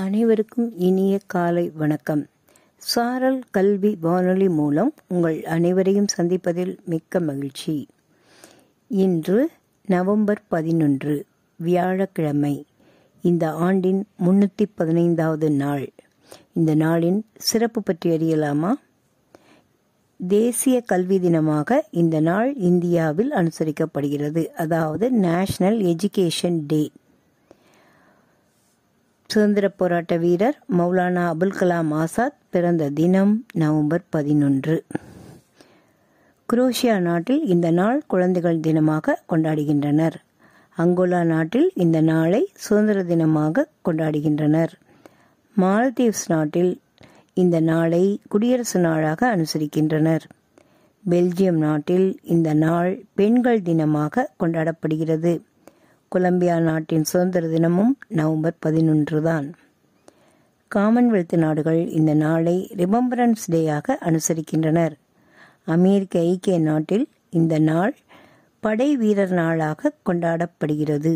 அனைவருக்கும் இனிய காலை வணக்கம். சாரல் கல்வி வானொலி மூலம் உங்கள் அனைவரையும் சந்திப்பதில் மிக்க மகிழ்ச்சி. இன்று நவம்பர் பதினொன்று வியாழக்கிழமை இந்த ஆண்டின் முன்னூற்றி பதினைந்தாவது நாள். இந்த நாளின் சிறப்பு பற்றி அறியலாமா? தேசிய கல்வி தினமாக இந்த நாள் இந்தியாவில் அனுசரிக்கப்படுகிறது. அதாவது நேஷனல் எஜுகேஷன் டே சுதந்திர போராட்ட வீரர் மௌலானா அபுல் கலாம் ஆசாத் பிறந்த தினம் நவம்பர் பதினொன்று. குரோஷியா நாட்டில் இந்த நாள் குழந்தைகள் தினமாக கொண்டாடுகின்றனர். அங்கோலா நாட்டில் இந்த நாளை சுதந்திர தினமாக கொண்டாடுகின்றனர். மாலத்தீவ்ஸ் நாட்டில் இந்த நாளை குடியரசு நாளாக அனுசரிக்கின்றனர். பெல்ஜியம் நாட்டில் இந்த நாள் பெண்கள் தினமாக கொண்டாடப்படுகிறது. கொலம்பியா நாட்டின் சுதந்திர தினமும் நவம்பர் பதினொன்று தான் காமன்வெல்த் நாடுகள் இந்த நாளை ரிமம்பரன்ஸ் டேயாக அனுசரிக்கின்றனர். அமெரிக்க ஐக்கிய நாட்டில் இந்த நாள் படை வீரர் நாளாக கொண்டாடப்படுகிறது.